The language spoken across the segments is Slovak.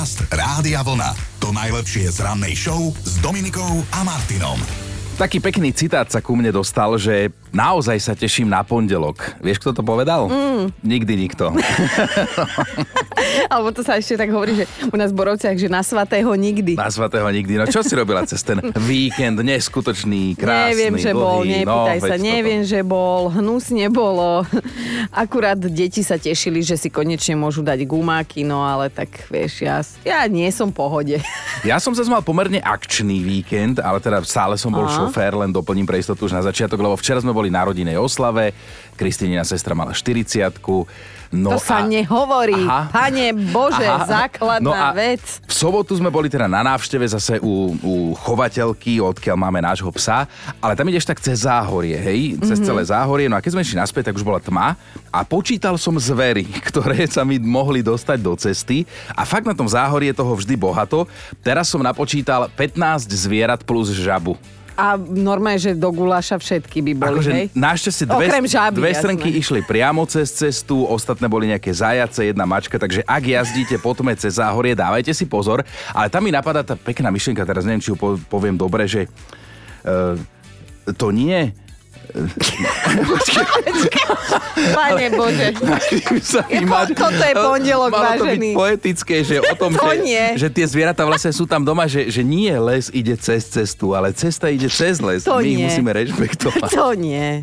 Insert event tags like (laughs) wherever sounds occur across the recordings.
Podcast Rádia Vlna. To najlepšie z rannej show s Dominikou a Martinom. Taký pekný citát sa ku mne dostal, že naozaj sa teším na pondelok. Vieš, kto to povedal? Mm. Nikdy nikto. (laughs) Alebo to sa ešte tak hovorí, že u nás v Borovciach, že na svatého nikdy. Na svatého nikdy. No čo si robila cez ten (laughs) víkend neskutočný, krásny, Neviem, že dlhý, bol, nepýtaj no, sa, neviem, že bol, hnus nebolo. Akurát deti sa tešili, že si konečne môžu dať gumáky, no ale tak vieš, ja, ja nie som v pohode. (laughs) Ja som sa mal pomerne akčný víkend, ale teda stále som bol Aha. šofér, len doplním pre istotu už na začiatok, lebo včera sme boli na rodinej oslave, Kristýnina sestra mala 40 No to sa a- nehovorí. Aha. Pane Bože, Aha. základná No vec. V sobotu sme boli teda na návšteve zase u, u chovateľky, odkiaľ máme nášho psa, ale tam ideš tak cez záhorie, hej, cez Mhm. celé záhorie, no a keď sme išli naspäť, tak už bola tma a počítal som zvery, (laughs) ktoré sa mi mohli dostať do cesty a fakt na tom záhorie je toho vždy bohato. Teraz som napočítal 15 zvierat plus žabu. A normálne, že do guláša všetky by boli, hej? Akože našťastie dve, Okrem žaby, dve jasné. strnky išli priamo cez cestu, ostatné boli nejaké zajace, jedna mačka, takže ak jazdíte po tme cez záhorie, dávajte si pozor. Ale tam mi napadá tá pekná myšlienka, teraz neviem, či ju po- poviem dobre, že uh, to nie... Pane Bože. sa mi Ako mať- toto je pondelok, Malo to byť vážený. poetické, že o tom, To že, nie. že tie zvieratá vlastne sú tam doma, že, že nie les ide cez cestu, ale cesta ide cez les. To My ich nie. musíme rešpektovať. To nie.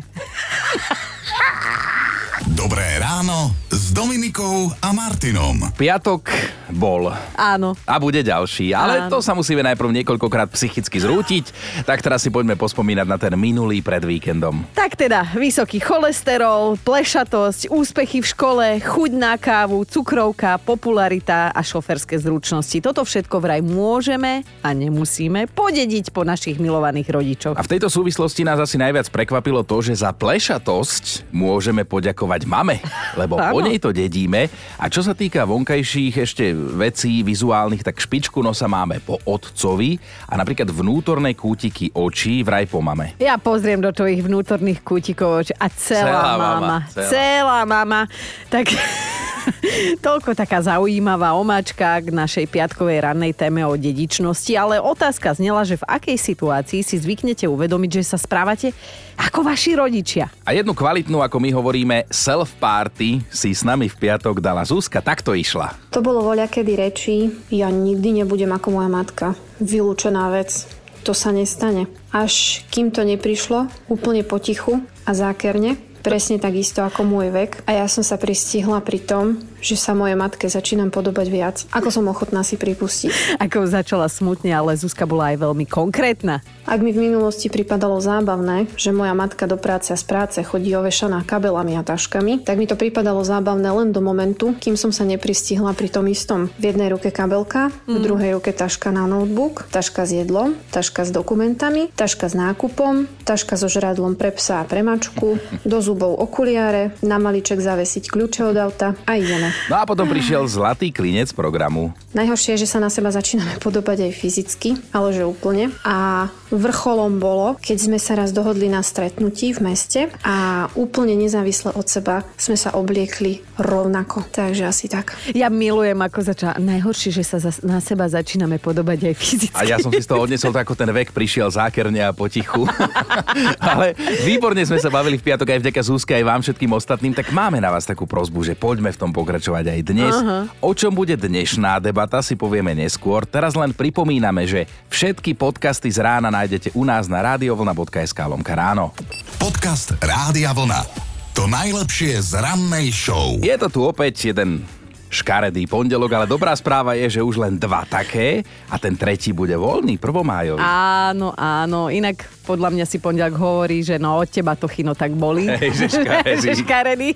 Dobré ráno s Dominikou a Martinom. Piatok bol. Áno. A bude ďalší, ale Áno. to sa musíme najprv niekoľkokrát psychicky zrútiť, tak teraz si poďme pospomínať na ten minulý pred víkendom. Tak teda, vysoký cholesterol, plešatosť, úspechy v škole, chuť na kávu, cukrovka, popularita a šoferské zručnosti. Toto všetko vraj môžeme a nemusíme podediť po našich milovaných rodičoch. A v tejto súvislosti nás asi najviac prekvapilo to, že za plešatosť môžeme poďakovať mame, lebo (laughs) po nej to dedíme. A čo sa týka vonkajších ešte vecí vizuálnych, tak špičku nosa máme po otcovi a napríklad vnútorné kútiky očí vraj po mame. Ja pozriem do tvojich vnútorných kútikov oči a celá, Celá mama, mama, celá. celá mama. Tak (laughs) toľko taká zaujímavá omáčka k našej piatkovej rannej téme o dedičnosti, ale otázka znela, že v akej situácii si zvyknete uvedomiť, že sa správate ako vaši rodičia. A jednu kvalitnú, ako my hovoríme, self-party si s nami v piatok dala Zuzka, takto išla. To bolo voľakedy reči, ja nikdy nebudem ako moja matka. Vylúčená vec. To sa nestane. Až kým to neprišlo, úplne potichu a zákerne, presne takisto ako môj vek. A ja som sa pristihla pri tom, že sa mojej matke začínam podobať viac, ako som ochotná si pripustiť. Ako začala smutne, ale Zuzka bola aj veľmi konkrétna. Ak mi v minulosti pripadalo zábavné, že moja matka do práce a z práce chodí ovešaná kabelami a taškami, tak mi to pripadalo zábavné len do momentu, kým som sa nepristihla pri tom istom. V jednej ruke kabelka, v druhej ruke taška na notebook, taška s jedlom, taška s dokumentami, taška s nákupom, taška so žradlom pre psa a pre mačku, do zubov okuliare, na maliček zavesiť kľúče od auta a ideme. No a potom prišiel zlatý klinec programu. Najhoršie je, že sa na seba začíname podobať aj fyzicky, ale že úplne. A vrcholom bolo, keď sme sa raz dohodli na stretnutí v meste a úplne nezávisle od seba sme sa obliekli rovnako. Takže asi tak. Ja milujem, ako začala. Najhoršie, že sa na seba začíname podobať aj fyzicky. A ja som si z toho odnesol, tak ako ten vek prišiel zákerne a potichu. (laughs) Ale výborne sme sa bavili v piatok aj vďaka Zúske, aj vám všetkým ostatným. Tak máme na vás takú prozbu, že poďme v tom pokračovať aj dnes. O čom bude dnešná debata, si povieme neskôr. Teraz len pripomíname, že všetky podcasty z rána nájdete u nás na radiovlna.sk lomka ráno. Podcast Rádia Vlna. To najlepšie z rannej show. Je to tu opäť jeden škaredý pondelok, ale dobrá správa je, že už len dva také a ten tretí bude voľný, prvomájový. Áno, áno. Inak podľa mňa si pondelok hovorí, že no od teba to chino tak boli. (laughs) Hej, že škaredý. (laughs) že škaredý.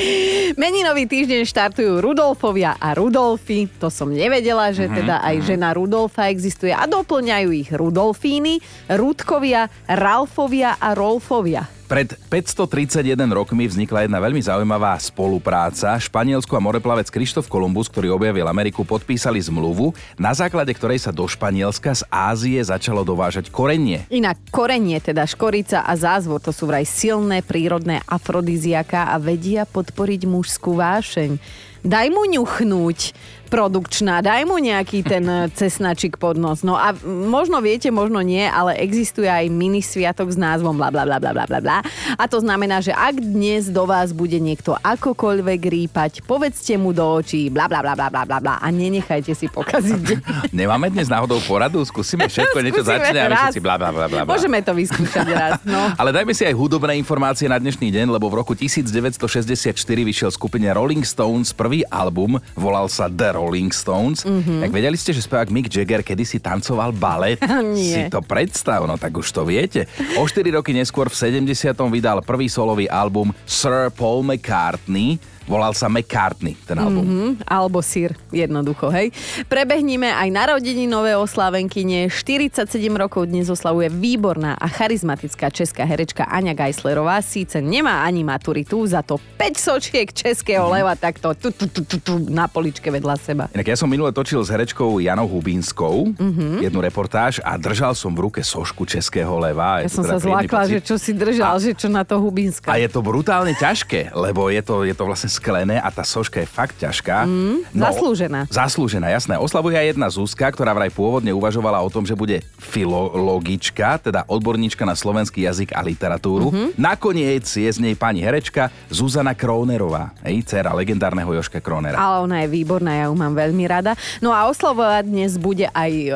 (laughs) Meninový týždeň štartujú Rudolfovia a Rudolfy. To som nevedela, že teda aj žena Rudolfa existuje. A doplňajú ich Rudolfíny, Rudkovia, Ralfovia a Rolfovia. Pred 531 rokmi vznikla jedna veľmi zaujímavá spolupráca. Španielsko a moreplavec Krištof Kolumbus, ktorý objavil Ameriku, podpísali zmluvu, na základe ktorej sa do Španielska z Ázie začalo dovážať korenie. Inak korenie, teda škorica a zázvor, to sú vraj silné prírodné afrodiziaka a vedia podporiť mužskú vášeň. Daj mu ňuchnúť. Produkčná, daj mu nejaký ten e, cesnačik pod nos. No a možno viete, možno nie, ale existuje aj mini sviatok s názvom bla bla bla bla bla bla. A to znamená, že ak dnes do vás bude niekto akokoľvek rýpať, povedzte mu do očí bla bla bla bla bla bla a nenechajte si pokaziť. Nemáme dnes náhodou poradu, skúsime všetko, niečo začne a všetci bla bla bla. bla. Môžeme to vyskúšať raz. No. Ale dajme si aj hudobné informácie na dnešný deň, lebo v roku 1964 vyšiel skupine Rolling Stones prvý album, volal sa The Rolling Stones. Mhm. Mm-hmm. Tak vedeli ste, že spevák Mick Jagger kedysi tancoval balet? (laughs) Nie. Si to predstav, no tak už to viete. O 4 roky neskôr v 70. vydal prvý solový album Sir Paul McCartney. Volal sa McCartney, ten album. Mm-hmm. Hm, alebo sír, jednoducho, hej. Prebehníme aj narodeninové oslávenkyne. 47 rokov dnes oslavuje výborná a charizmatická česká herečka Aňa Geislerová. Síce nemá ani maturitu, za to 5 sočiek českého leva takto tu, tu, tu, tu, tu, na poličke vedľa seba. Inak ja som minule točil s herečkou Janou Hubínskou Mhm. mm-hmm. jednu reportáž a držal som v ruke sošku českého leva. Ja som teda sa pocit. že čo si držal, že čo na to Hubínska. A je to brutálne ťažké, lebo je to, je to vlastne sklené a tá soška je fakt ťažká. Mm, zaslúžená. Zaslúžená, jasné. Oslavuje aj jedna Zuzka, ktorá vraj pôvodne uvažovala o tom, že bude filologička, teda odborníčka na slovenský jazyk a literatúru. Mm-hmm. Nakoniec je z nej pani herečka Zuzana Krónerová, hej, dcera legendárneho Joška Krónera. Ale ona je výborná, ja ju mám veľmi rada. No a oslavovať dnes bude aj e,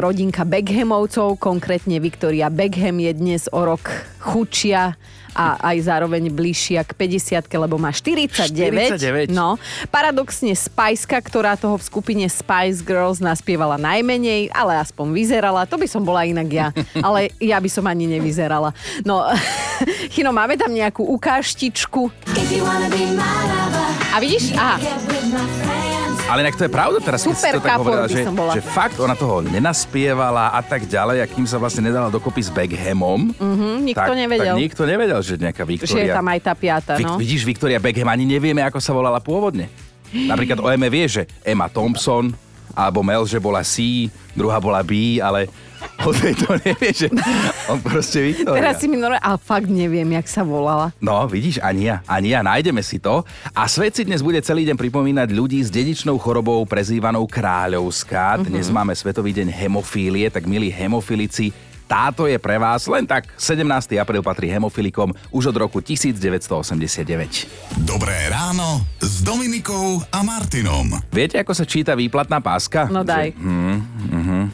rodinka Beckhamovcov, konkrétne Viktoria Beckham je dnes o rok chudšia a aj zároveň bližšia k 50 lebo má 49. 49. No, paradoxne Spiceka, ktorá toho v skupine Spice Girls naspievala najmenej, ale aspoň vyzerala. To by som bola inak ja. (laughs) Ale ja by som ani nevyzerala. No, (laughs) Chino, máme tam nejakú ukážtičku. A vidíš? Aha. Ale inak to je pravda teraz, keď si Super to tak hovorila, že, že fakt ona toho nenaspievala a tak ďalej, a kým sa vlastne nedala dokopy s Beckhamom, Mhm, nikto tak, nevedel. tak nikto nevedel, že nejaká Že je tam aj tá piata, no. Vidíš, Viktória Beckham, ani nevieme, ako sa volala pôvodne. Napríklad o Eme vie, že Emma Thompson, alebo Mel, že bola C, druhá bola B, ale o tejto nevie, že on proste Viktória. Teraz si mi normálne, ale fakt neviem, jak sa volala. No, vidíš, ani ja, ani ja, nájdeme si to. A svet si dnes bude celý deň pripomínať ľudí s dedičnou chorobou prezývanou kráľovská. Dnes máme Svetový deň hemofílie, tak milí hemofilici, táto je pre vás len tak 17. apríl patrí hemofilikom už od roku 1989. Dobré ráno s Dominikou a Martinom. Viete, ako sa číta výplatná páska? No daj. Mm,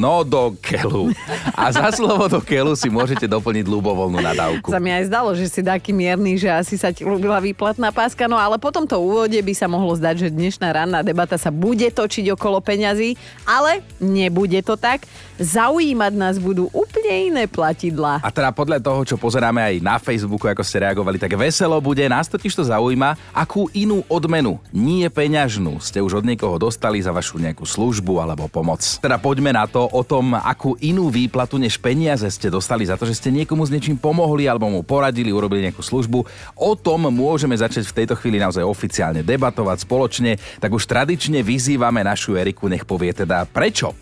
no do kelu. A za slovo do kelu si môžete doplniť ľubovoľnú nadávku. Sa mi aj zdalo, že si taký mierny, že asi sa ti ľúbila výplatná páska, no ale po tomto úvode by sa mohlo zdať, že dnešná ranná debata sa bude točiť okolo peňazí, ale nebude to tak. Zaujímať nás budú úplne iné platidlá. A teda podľa toho, čo pozeráme aj na Facebooku, ako ste reagovali, tak veselo bude. Nás totiž to zaujíma, akú inú odmenu, nie peňažnú, ste už od niekoho dostali za vašu nejakú službu alebo pomoc. Teda poďme na to o tom, akú inú výplatu než peniaze ste dostali za to, že ste niekomu s niečím pomohli alebo mu poradili, urobili nejakú službu. O tom môžeme začať v tejto chvíli naozaj oficiálne debatovať spoločne. Tak už tradične vyzývame našu Eriku, nech povie teda prečo.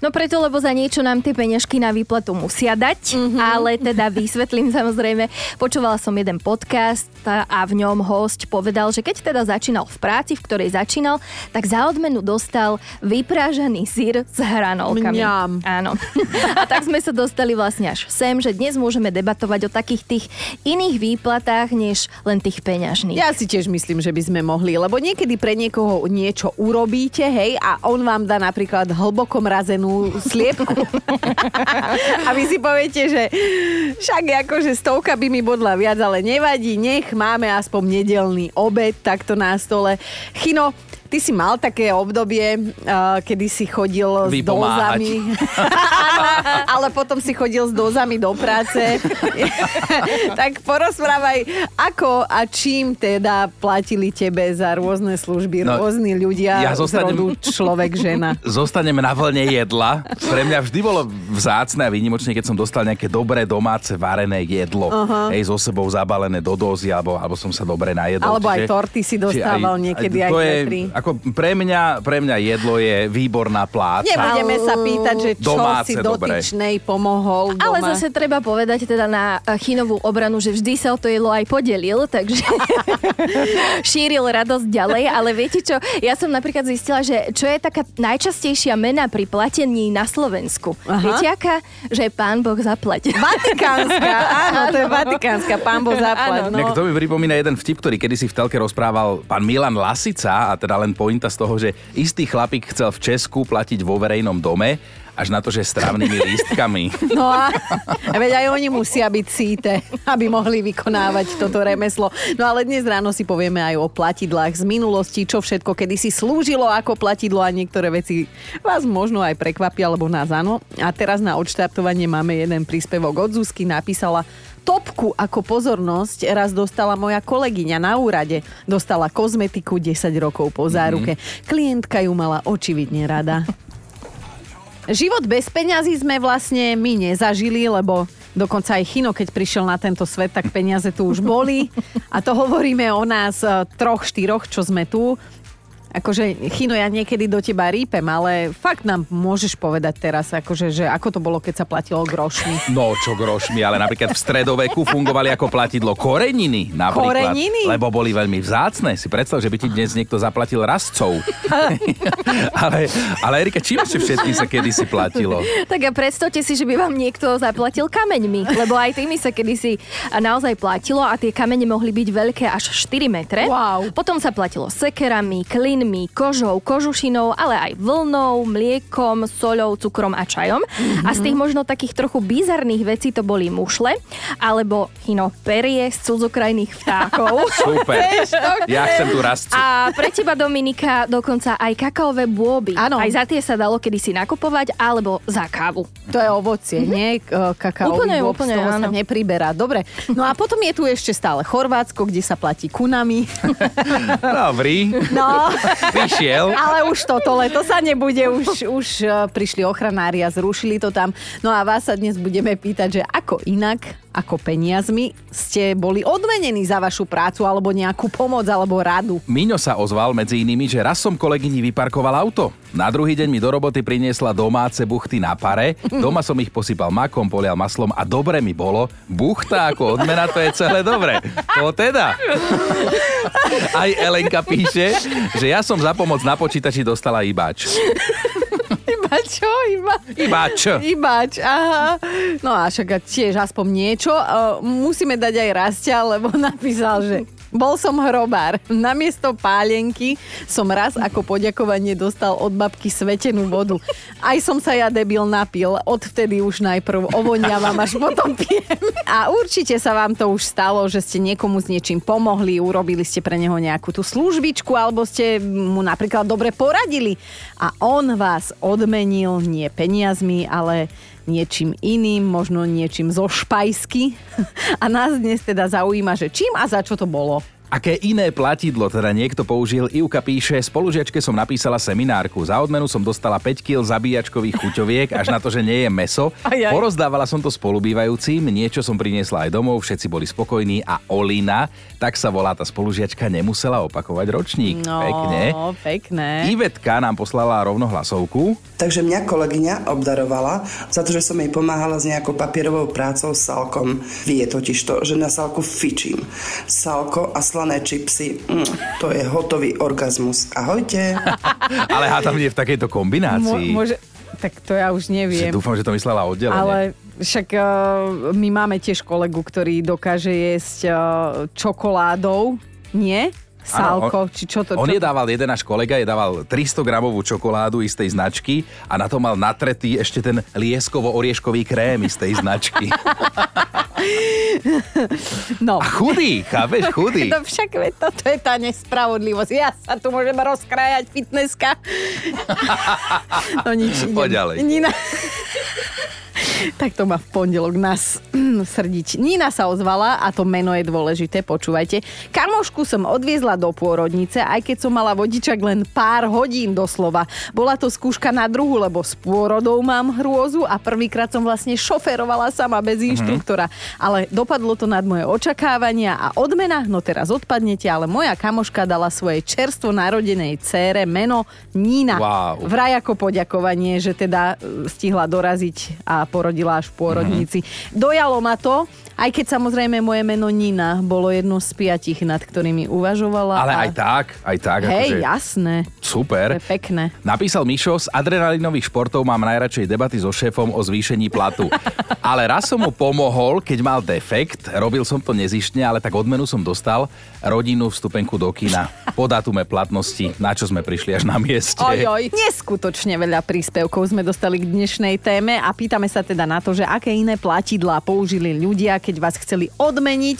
No preto, lebo za niečo nám tie peňažky na výplatu musia dať, mm-hmm. ale teda vysvetlím (laughs) samozrejme. Počúvala som jeden podcast a v ňom host povedal, že keď teda začínal v práci, v ktorej začínal, tak za odmenu dostal vyprážaný sír s hranolkami. Mňam. Áno. (laughs) A tak sme sa dostali vlastne až sem, že dnes môžeme debatovať o takých tých iných výplatách, než len tých peňažných. Ja si tiež myslím, že by sme mohli, lebo niekedy pre niekoho niečo urobíte, hej, a on vám dá napríklad hlboko mrazenú sliepku. (laughs) a vy si poviete, že však akože stovka by mi bodla viac, ale nevadí, nech máme aspoň nedelný obed takto na stole. Chino, Ty si mal také obdobie, uh, kedy si chodil s dozami. (laughs) Ale potom si chodil s dozami do práce. (laughs) tak porozprávaj, ako a čím teda platili tebe za rôzne služby No, rôzni ľudia ja z zostanem- rodu človek, žena. (laughs) Zostanem na vlne nejedla. Pre mňa vždy bolo vzácne a výnimočne, keď som dostal nejaké dobré domáce varené jedlo. Uh-huh. Hej, so sebou zabalené do dozy, alebo, alebo som sa dobre najedol. Alebo aj torty si dostával aj- niekedy aj, aj to je, Petri. Ako pre mňa, pre mňa jedlo je výborná pláca. Nebudeme sa pýtať, že čo Domáce, si dobre. dotyčnej pomohol doma. Ale zase treba povedať teda na eh, Chinovú obranu, že vždy sa o to jedlo aj podelil, takže (laughs) šíril radosť ďalej. Ale viete čo, ja som napríklad zistila, že čo je taká najčastejšia mena pri platení na Slovensku. Aha. Viete aká? Že pán Boh zaplať. Vatikánska, (laughs) áno, to je vatikánska, pán Boh (laughs) zaplať. Áno. No. No. to mi pripomína jeden vtip, ktorý kedysi v telke rozprával pán Milan Lasica a teda len pointa z toho, že istý chlapík chcel v Česku platiť vo verejnom dome až na to, že s trávnymi (laughs) lístkami. No a, a veď aj oni musia byť síte, aby mohli vykonávať toto remeslo. No ale dnes ráno si povieme aj o platidlách z minulosti, čo všetko kedysi slúžilo ako platidlo a niektoré veci vás možno aj prekvapia, alebo nás áno. A teraz na odštartovanie máme jeden príspevok od Zuzky, napísala Topku ako pozornosť raz dostala moja kolegyňa na úrade. Dostala kozmetiku 10 rokov po záruke. Klientka ju mala očividne rada. Život bez peňazí sme vlastne my nezažili, lebo dokonca aj Chino, keď prišiel na tento svet, tak peniaze tu už boli. A to hovoríme o nás eh, troch, štyroch, čo sme tu. Akože, Chino, ja niekedy do teba rípem, ale fakt nám môžeš povedať teraz, akože, že ako to bolo, keď sa platilo grošmi. No čo grošmi, ale napríklad v stredoveku fungovali ako platidlo koreniny napríklad. Koreniny? Lebo boli veľmi vzácne. Si predstav, že by ti dnes niekto zaplatil rastcov. (laughs) ale, ale Erika, čím ešte všetkým sa kedysi platilo? Tak a predstavte si, že by vám niekto zaplatil kameňmi, lebo aj tými sa kedysi naozaj platilo a tie kamene mohli byť veľké až 4 metre. Wow. Potom sa platilo sekerami, klinmi, kožou, kožušinou, ale aj vlnou, mliekom, soľou, cukrom a čajom. Mm-hmm. A z tých možno takých trochu bizarných vecí to boli mušle, alebo chino perie z cudzokrajných vtákov. (laughs) Super. Ja chcem tu rastcu. A pre teba, Dominika, dokonca aj kakaové bôby. Áno. Aj za tie sa dalo kedysi nakupovať, alebo za kávu. To je ovocie, nie? K- Kakaový Úplne, bob, úplne, z toho sa áno. nepriberá. Dobre. No a potom je tu ešte stále Chorvátsko, kde sa platí kunami. (laughs) Dobrý. No, (laughs) Vyšiel. ale už toto leto sa nebude. Už, už eh, prišli ochranári a zrušili to tam. No a vás sa dnes budeme pýtať, že ako inak, ako peniazmi ste boli odmenení za vašu prácu alebo nejakú pomoc alebo radu. Miňo sa ozval medzi inými, že raz som kolegyni vyparkoval auto. Na druhý deň mi do roboty priniesla domáce buchty na pare. Doma som ich posypal makom, polial maslom a dobre mi bolo. Buchta ako odmena, to je celé dobre. To teda. Aj Elenka píše, že ja som za pomoc na počítači dostala ibač. Iba čo? Iba... Ibač. Ibač, aha. No a však tiež aspoň niečo. Uh, musíme dať aj Rastia, lebo napísal, že bol som hrobár. Namiesto pálenky som raz ako poďakovanie dostal od babky svetenú vodu. Aj som sa ja debil napil. Odvtedy už najprv ovoniavam, až potom pijem. A určite sa vám to už stalo, že ste niekomu s niečím pomohli, urobili ste pre neho nejakú tú službičku, alebo ste mu napríklad dobre poradili. A on vás odmenil nie peniazmi, ale niečím iným, možno niečím zo špajsky. (laughs) A nás dnes teda zaujíma, že čím a za čo to bolo. Aké iné platidlo teda niekto použil? Ivka píše, spolužiačke som napísala seminárku. Za odmenu som dostala 5 kg zabíjačkových chuťoviek, až na to, že nie je meso. (laughs) Ajaj. Porozdávala som to spolubývajúcim, niečo som priniesla aj domov, všetci boli spokojní a Olina, tak sa volá tá spolužiačka, nemusela opakovať ročník. No, Pekne. pekné. Ivetka nám poslala rovno hlasovku. Takže mňa kolegyňa obdarovala za to, že som jej pomáhala s nejakou papierovou prácou s salkom. Vie totiž to, že na salku fičím. Salko a slané čipsy, mm, to je hotový orgazmus. Ahojte. (laughs) Ale hádam nie v takejto Mo- kombinácii. môže... Tak to ja už neviem. Dúfam, že to myslela oddelenie. Ale však uh, my máme tiež kolegu, ktorý dokáže jesť uh, čokoládou. Nie? Sálko, Áno, či čo to? On čo je dával, jeden náš kolega, je dával 300 gramovú čokoládu istej značky a na to mal natretý ešte ten lieskovo-orieškový krém istej značky. (laughs) (laughs) No. A chudý, chápeš, chudý. (laughs) No však veď toto je tá nespravodlivosť. Ja sa tu môžem rozkrajať fitnesska. (laughs) No nič. Poď ďalej. Nina. Tak to má v pondelok nás (clears throat) srdiť. Nina sa ozvala a to meno je dôležité, počúvajte. Kamošku som odviezla do pôrodnice, aj keď som mala vodičak len pár hodín doslova. Bola to skúška na druhu, lebo s pôrodou mám hrôzu a prvýkrát som vlastne šoferovala sama bez inštruktora. Ale dopadlo to nad moje očakávania a odmena, no teraz odpadnete, ale moja kamoška dala svojej čerstvo narodenej cére meno Nina. Wow. Vraj ako poďakovanie, že teda e, stihla doraziť a porodila až v pôrodnici. Dojalo ma to, aj keď samozrejme moje meno Nina bolo jedno z piatich, nad ktorými uvažovala. Ale a... aj tak, aj tak. Hej, akože, jasné. Super. To je pekné. Napísal Mišo, z adrenalinových športov mám najradšej debaty so šéfom o zvýšení platu. ale raz som mu pomohol, keď mal defekt, robil som to nezištne, ale tak odmenu som dostal rodinnú vstupenku do kina. Po datume platnosti, na čo sme prišli až na mieste. Ojoj, neskutočne veľa príspevkov sme dostali k dnešnej téme a pýtame sa teda na to, že aké iné platidlá použili ľudia, keď vás chceli odmeniť,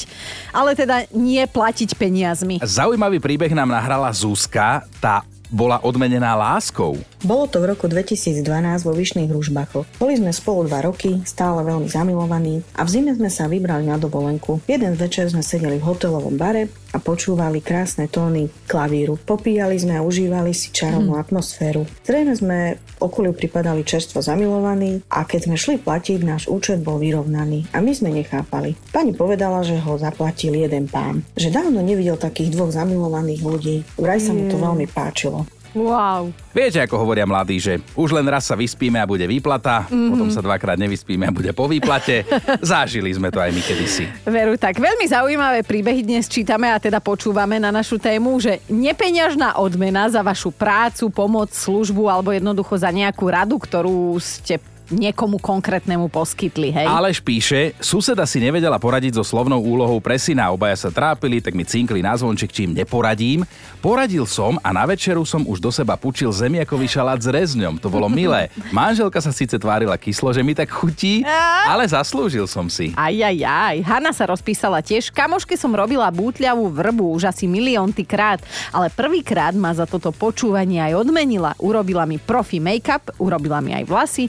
ale teda nie platiť peniazmi. Zaujímavý príbeh nám nahrala Zuzka, tá bola odmenená láskou. Bolo to v roku 2012 vo Vyšných Hružbachoch. Boli sme spolu dva roky, stále veľmi zamilovaní a v zime sme sa vybrali na dovolenku. Jeden večer sme sedeli v hotelovom bare a počúvali krásne tóny klavíru. Popíjali sme a užívali si čarovnú hmm. atmosféru. Zrejme sme okoliu pripadali čerstvo zamilovaní a keď sme šli platiť, náš účet bol vyrovnaný a my sme nechápali. Pani povedala, že ho zaplatil jeden pán. Že dávno nevidel takých dvoch zamilovaných ľudí. Vraj sa mu to veľmi páčilo. Wow. Viete, ako hovoria mladí, že už len raz sa vyspíme a bude výplata, mm-hmm. potom sa dvakrát nevyspíme a bude po výplate. (laughs) Zažili sme to aj my kedysi. Veru, tak veľmi zaujímavé príbehy dnes čítame a teda počúvame na našu tému, že nepeňažná odmena za vašu prácu, pomoc, službu alebo jednoducho za nejakú radu, ktorú ste niekomu konkrétnemu poskytli, hej? Aleš píše, suseda si nevedela poradiť so slovnou úlohou pre syna. Obaja sa trápili, tak mi cinkli na zvonček, či im neporadím. Poradil som a na večeru som už do seba pučil zemiakový šalát s rezňom. To bolo milé. (laughs) Manželka sa síce tvárila kyslo, že mi tak chutí, ale zaslúžil som si. Aj, aj, aj. Hanna sa rozpísala tiež. Kamoške som robila bútľavú vrbu už asi miliónty krát, ale prvýkrát ma za toto počúvanie aj odmenila. Urobila mi profi make-up, urobila mi aj vlasy,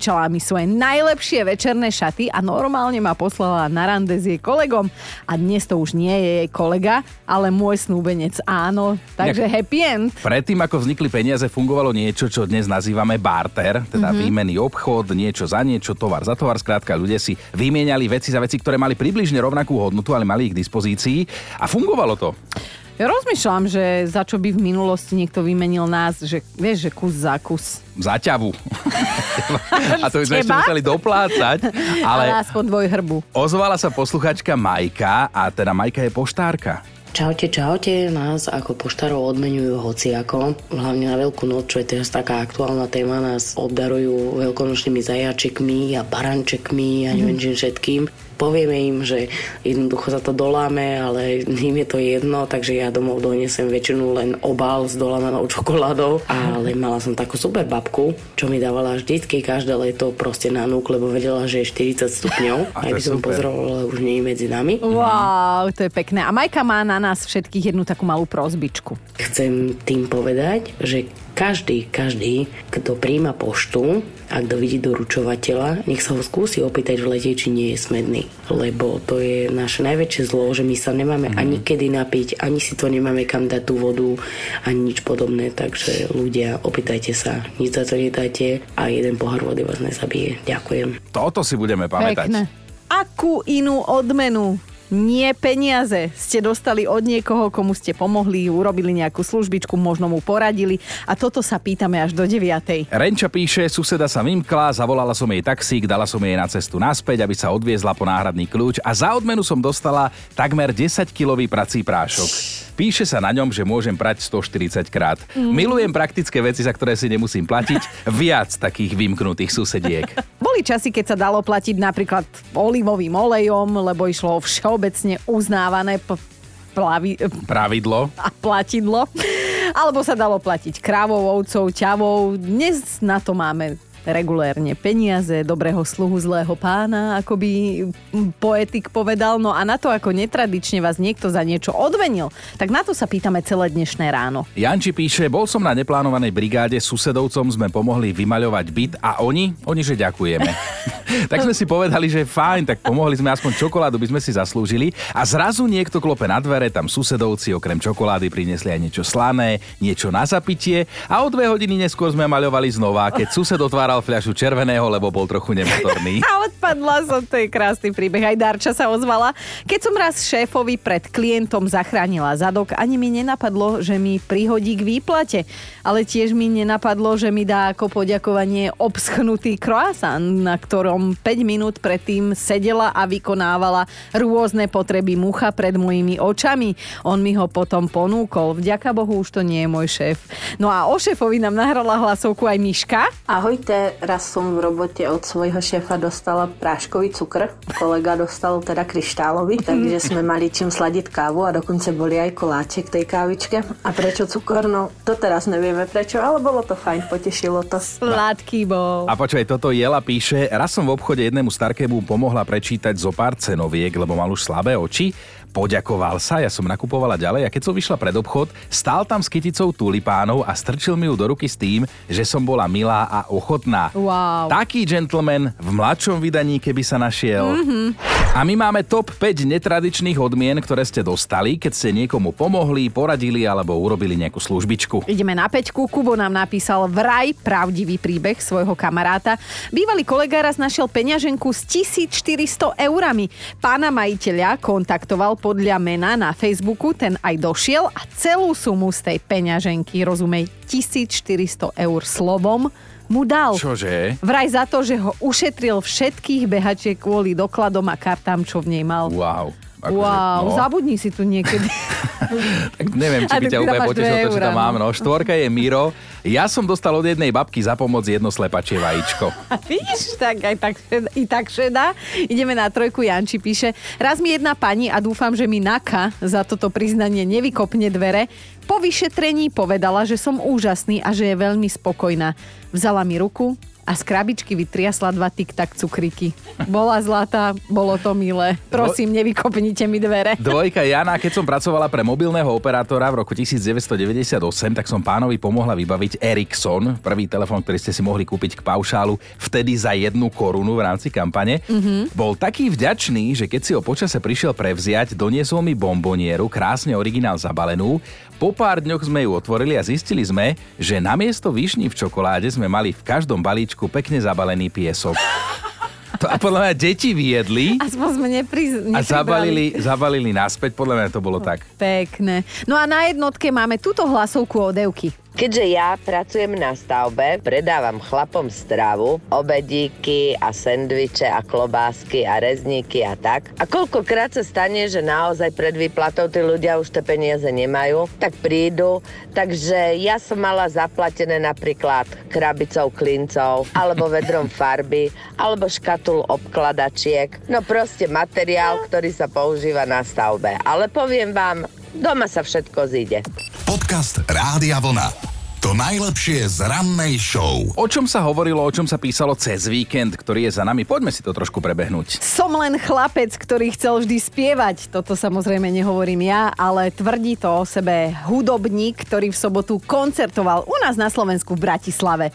požičala mi svoje najlepšie večerné šaty a normálne ma poslala na rande s jej kolegom. A dnes to už nie je jej kolega, ale môj snúbenec áno. Takže Nejak- happy end. Predtým, ako vznikli peniaze, fungovalo niečo, čo dnes nazývame barter, teda mm-hmm. výmenný obchod, niečo za niečo, tovar za tovar. Skrátka, ľudia si vymieniali veci za veci, ktoré mali približne rovnakú hodnotu, ale mali ich k dispozícii a fungovalo to. Ja rozmýšľam, že za čo by v minulosti niekto vymenil nás, že vieš, že kus za kus. Za ťavu. a to by sme ešte museli doplácať. Ale, Ale aspoň dvoj hrbu. ozvala sa posluchačka Majka a teda Majka je poštárka. Čaute, čaute, nás ako poštárov odmenujú hociako. Hlavne na Veľkú noc, čo je teraz taká aktuálna téma, nás obdarujú veľkonočnými zajačikmi a barančekmi a neviem čím všetkým. Povieme im, že jednoducho sa to doláme, ale im je to jedno, takže ja domov donesem väčšinu len obal s dolámanou čokoládou. Ale mala som takú super babku, čo mi dávala vždycky každé leto proste na núk, lebo vedela, že je 40 stupňov. (laughs) Aj by som pozorovala, už nie je medzi nami. Wow, to je pekné. A Majka má na nás všetkých jednu takú malú prozbičku. Chcem tým povedať, že každý, každý, kto príjma poštu a kto vidí doručovateľa, nech sa ho skúsi opýtať v lete, či nie je smedný. Lebo to je naše najväčšie zlo, že my sa nemáme mm. ani kedy napiť, ani si to nemáme kam dať tú vodu, ani nič podobné. Takže ľudia, opýtajte sa, nič za to nedáte a jeden pohár vody vás nezabije. Ďakujem. Toto si budeme pamätať. Pekné. Akú inú odmenu nie peniaze ste dostali od niekoho, komu ste pomohli, urobili nejakú službičku, možno mu poradili a toto sa pýtame až do 9. Renča píše, suseda sa vymkla, zavolala som jej taxík, dala som jej na cestu naspäť, aby sa odviezla po náhradný kľúč a za odmenu som dostala takmer 10-kilový prací prášok. Píše sa na ňom, že môžem prať 140 krát. Mm. Milujem praktické veci, za ktoré si nemusím platiť. Viac takých vymknutých susediek. (laughs) Boli časy, keď sa dalo platiť napríklad olivovým olejom, lebo išlo o všeobecne uznávané p- plavi- Pravidlo. (laughs) a platidlo. Alebo sa dalo platiť krávou, ovcov, ťavou. Dnes na to máme regulérne peniaze, dobrého sluhu zlého pána, ako by poetik povedal. No a na to, ako netradične vás niekto za niečo odvenil, tak na to sa pýtame celé dnešné ráno. Janči píše, bol som na neplánovanej brigáde, susedovcom sme pomohli vymaľovať byt a oni, oni že ďakujeme. (laughs) tak sme si povedali, že fajn, tak pomohli sme aspoň čokoládu, by sme si zaslúžili. A zrazu niekto klope na dvere, tam susedovci okrem čokolády priniesli aj niečo slané, niečo na zapitie a o dve hodiny neskôr sme maľovali znova, keď sused otváral fľašu červeného, lebo bol trochu nemotorný. (laughs) A odpadla som, to je krásny príbeh. Aj Darča sa ozvala. Keď som raz šéfovi pred klientom zachránila zadok, ani mi nenapadlo, že mi prihodí k výplate. Ale tiež mi nenapadlo, že mi dá ako poďakovanie obschnutý croissant, na ktorom 5 minút predtým sedela a vykonávala rôzne potreby mucha pred mojimi očami. On mi ho potom ponúkol. Vďaka Bohu už to nie je môj šéf. No a o šéfovi nám nahrala hlasovku aj Miška. Ahojte, raz som v robote od svojho šéfa dostala práškový cukr. Kolega dostal teda kryštálový, (laughs) takže sme mali čím sladiť kávu a dokonca boli aj koláček tej kávičke. A prečo cukor? No to teraz nevieme prečo, ale bolo to fajn, potešilo to. Sladký bol. A počúvaj, toto Jela píše, raz som v obchode jednému starkému pomohla prečítať zo pár cenoviek, lebo mal už slabé oči poďakoval sa, ja som nakupovala ďalej a keď som vyšla pred obchod, stál tam s kyticou tulipánov a strčil mi ju do ruky s tým, že som bola milá a ochotná. Wow. Taký gentleman v mladšom vydaní, keby sa našiel. Mm-hmm. A my máme top 5 netradičných odmien, ktoré ste dostali, keď ste niekomu pomohli, poradili alebo urobili nejakú službičku. Ideme na peťku. Kubo nám napísal vraj pravdivý príbeh svojho kamaráta. Bývalý kolega raz našiel peňaženku s 1400 eurami. Pána majiteľa kontaktoval podľa mena na Facebooku, ten aj došiel a celú sumu z tej peňaženky, rozumej, 1400 eur slovom, mu dal. Čože? Vraj za to, že ho ušetril všetkých behačiek kvôli dokladom a kartám, čo v nej mal. Wow. Akože, wow, no. zabudni si tu niekedy. (laughs) tak neviem, či by ťa úplne potešilo to, čo tam no. mám. No, štvorka je Miro. Ja som dostal od jednej babky za pomoc jedno slepačie vajíčko. A (laughs) vidíš, tak aj tak, i tak šedá. Ideme na trojku, Janči píše. Raz mi jedna pani a dúfam, že mi Naka za toto priznanie nevykopne dvere. Po vyšetrení povedala, že som úžasný a že je veľmi spokojná. Vzala mi ruku a z krabičky vytriasla dva tik-tak cukriky. Bola zlatá, bolo to milé. Prosím, nevykopnite mi dvere. Dvojka Jana, keď som pracovala pre mobilného operátora v roku 1998, tak som pánovi pomohla vybaviť Ericsson, prvý telefón, ktorý ste si mohli kúpiť k paušálu, vtedy za jednu korunu v rámci kampane. Mm-hmm. Bol taký vďačný, že keď si ho počase prišiel prevziať, doniesol mi bombonieru, krásne originál zabalenú. Po pár dňoch sme ju otvorili a zistili sme, že namiesto vyšní v čokoláde sme mali v každom balíčku pekne zabalený piesok. To a podľa mňa deti vyjedli Aspoň sme nepriz, a zabalili, zabalili naspäť, podľa mňa to bolo tak. Pekné. No a na jednotke máme túto hlasovku od Evky. Keďže ja pracujem na stavbe, predávam chlapom stravu, obedíky a sendviče a klobásky a rezníky a tak. A koľkokrát sa stane, že naozaj pred výplatou tí ľudia už tie peniaze nemajú, tak prídu. Takže ja som mala zaplatené napríklad krabicou klincov, alebo vedrom (laughs) farby, alebo škatul obkladačiek. No proste materiál, ktorý sa používa na stavbe. Ale poviem vám, doma sa všetko zíde. Podcast Rádia Vlna. To najlepšie z rannej show. O čom sa hovorilo, o čom sa písalo cez víkend, ktorý je za nami? Poďme si to trošku prebehnúť. Som len chlapec, ktorý chcel vždy spievať. Toto samozrejme nehovorím ja, ale tvrdí to o sebe hudobník, ktorý v sobotu koncertoval u nás na Slovensku v Bratislave.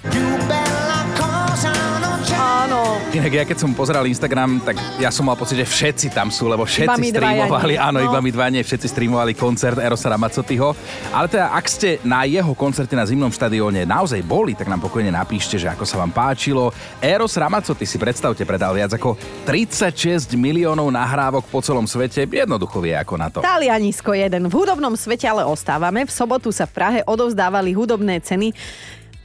Áno. Inak ja keď som pozeral Instagram, tak ja som mal pocit, že všetci tam sú, lebo všetci dvaja streamovali, áno, No. iba my dva nie, všetci streamovali koncert Erosa Ramazzotyho. Ale teda, ak ste na jeho koncerte na zimnom štadióne naozaj boli, tak nám pokojne napíšte, že ako sa vám páčilo. Eros Ramazzotti si predstavte predal viac ako 36 miliónov nahrávok po celom svete. Jednoducho vie ako na to. Talianisko jeden. V hudobnom svete ale ostávame. V sobotu sa v Prahe odovzdávali hudobné ceny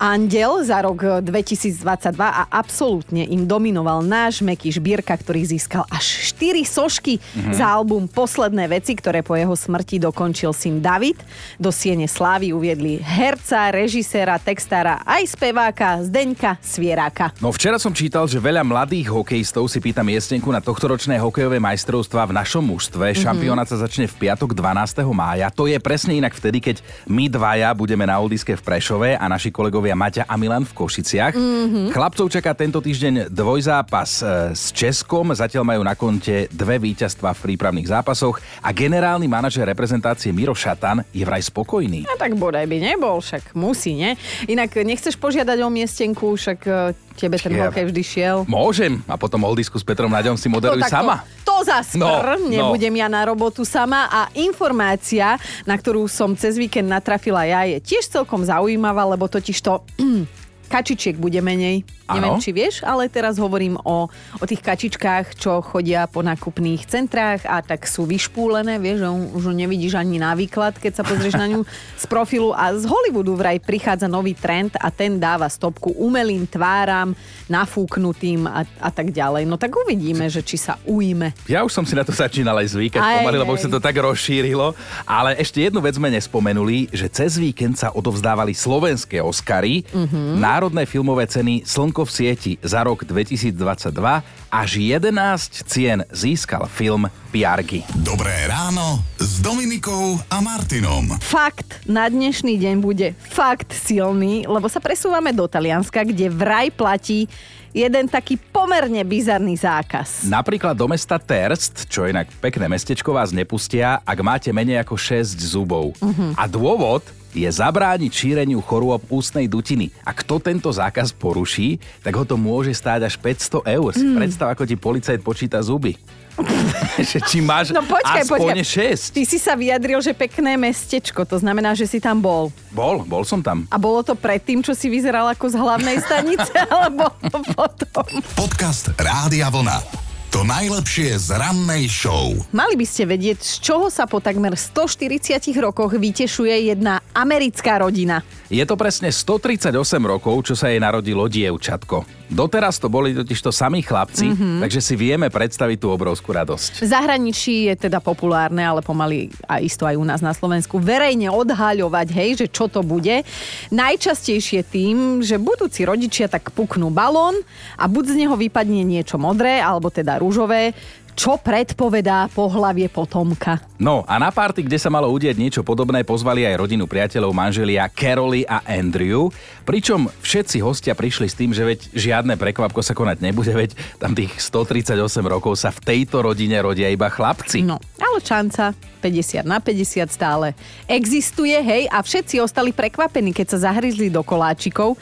Andel za rok 2022 a absolútne im dominoval náš Meky Žbírka, ktorý získal až 4 sošky mm-hmm. za album Posledné veci, ktoré po jeho smrti dokončil syn David. Do Siene Slávy uviedli herca, režiséra, textára aj speváka Zdeňka Svieráka. No včera som čítal, že veľa mladých hokejistov si pýta miestenku na tohtoročné hokejové majstrovstvá v našom mužstve. Mm-hmm. Šampionát sa začne v piatok 12. mája. To je presne inak vtedy, keď my dvaja budeme na Oldiske v Prešove a naši kolegovia Maťa a Milan v Košiciach. Mm-hmm. Chlapcov čaká tento týždeň dvojzápas e, s Českom. Zatiaľ majú na konte dve víťazstva v prípravných zápasoch a generálny manažer reprezentácie Miro Šatan je vraj spokojný. No tak bodaj by nebol, však musí, ne? Inak nechceš požiadať o miestenku, však e, Tebe ten Ja- hokej vždy šiel. Môžem. A potom oldisku s Petrom Naďom si moderuj takto- sama. To zas No, no, no. nebudem ja na robotu sama a informácia, na ktorú som cez víkend natrafila ja, je tiež celkom zaujímavá, lebo totiž to (clears throat) kačičiek bude menej. Neviem, či vieš, ale teraz hovorím o, o tých kačičkách, čo chodia po nákupných centrách a tak sú vyšpúlené, vieš, že už ju nevidíš ani na výklad, keď sa pozrieš na ňu z profilu a z Hollywoodu vraj prichádza nový trend a ten dáva stopku umelým tváram, nafúknutým a, a tak ďalej. No tak uvidíme, že či sa ujme. Ja už som si na to začínal aj zvykať Aj, pomaly, lebo už sa to tak rozšírilo. Ale ešte jednu vec sme nespomenuli, že cez víkend sa odovzdávali slovenské Oscary, Mhm. národné filmové ceny Slnko v sieti za rok 2022. Až 11 cien získal film Piargy. Dobré ráno s Dominikou a Martinom. Fakt na dnešný deň bude fakt silný, lebo sa presúvame do Talianska, kde vraj platí jeden taký pomerne bizarný zákaz. Napríklad do mesta Terst, čo je inak pekné mestečko, vás nepustia, ak máte menej ako 6 zubov. Mhm. A dôvod je zabrániť šíreniu chorôb ústnej dutiny. A kto tento zákaz poruší, tak ho to môže stáť až 500 eur. Si Mm. Predstav, ako ti policajt počíta zuby. (laughs) že či máš No počkaj, aspoň počkaj. 6. Ty si sa vyjadril, že pekné mestečko, to znamená, že si tam bol. Bol, bol som tam. A bolo to predtým, čo si vyzeral ako z hlavnej stanice, (laughs) alebo potom? Podcast Rádia Vlna. To najlepšie z rannej show. Mali by ste vedieť, z čoho sa po takmer 140 rokoch vytešuje jedna americká rodina. Je to presne 138 rokov, čo sa jej narodilo dievčatko. Doteraz to boli totižto samí chlapci, Mhm. takže si vieme predstaviť tú obrovskú radosť. V zahraničí je teda populárne, ale pomaly a isto aj u nás na Slovensku, verejne odhaľovať, hej, že čo to bude. Najčastejšie tým, že budúci rodičia tak puknú balón a buď z neho vypadne niečo modré, alebo teda rúžové, čo predpovedá pohlavie potomka. No a na párty, kde sa malo udieť niečo podobné, pozvali aj rodinu priateľov manželia Caroli a Andrew, pričom všetci hostia prišli s tým, že veď žiadne prekvapko sa konať nebude, veď tam tých 138 rokov sa v tejto rodine rodia iba chlapci. No, ale šanca 50 na 50 stále existuje, hej, a všetci ostali prekvapení, keď sa zahryzli do koláčikov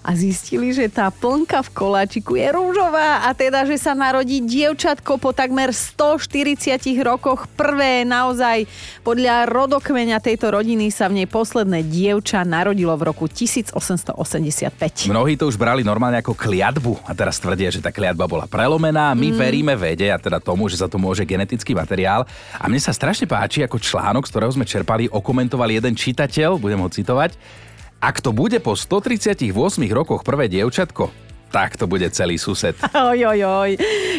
a zistili, že tá plnka v koláčiku je rúžová a teda, že sa narodí dievčatko po takmer 140 rokoch. Prvé naozaj podľa rodokmeňa tejto rodiny sa v nej posledné dievča narodilo v roku 1885. Mnohí to už brali normálne ako kliatbu a teraz tvrdia, že tá kliatba bola prelomená. My Mm. veríme vede a teda tomu, že za to môže genetický materiál. A mne sa strašne páči, ako článok, z ktorého sme čerpali, okomentoval jeden čitateľ, budem ho citovať. Ak to bude po 138 rokoch prvé dievčatko, tak to bude celý sused. (laughs) Oj, oj, oj.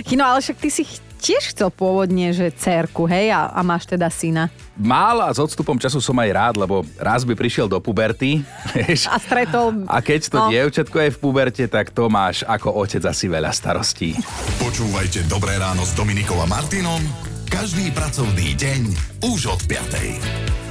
Chino, ale však ty si tiež chcel pôvodne, že cerku, hej, a, a máš teda syna. Mal a s odstupom času som aj rád, lebo raz by prišiel do puberty. (laughs) vieš. A stretol... A keď to No. dievčatko je v puberte, tak to máš ako otec asi veľa starostí. Počúvajte Dobré ráno s Dominikou a Martinom každý pracovný deň už od 5.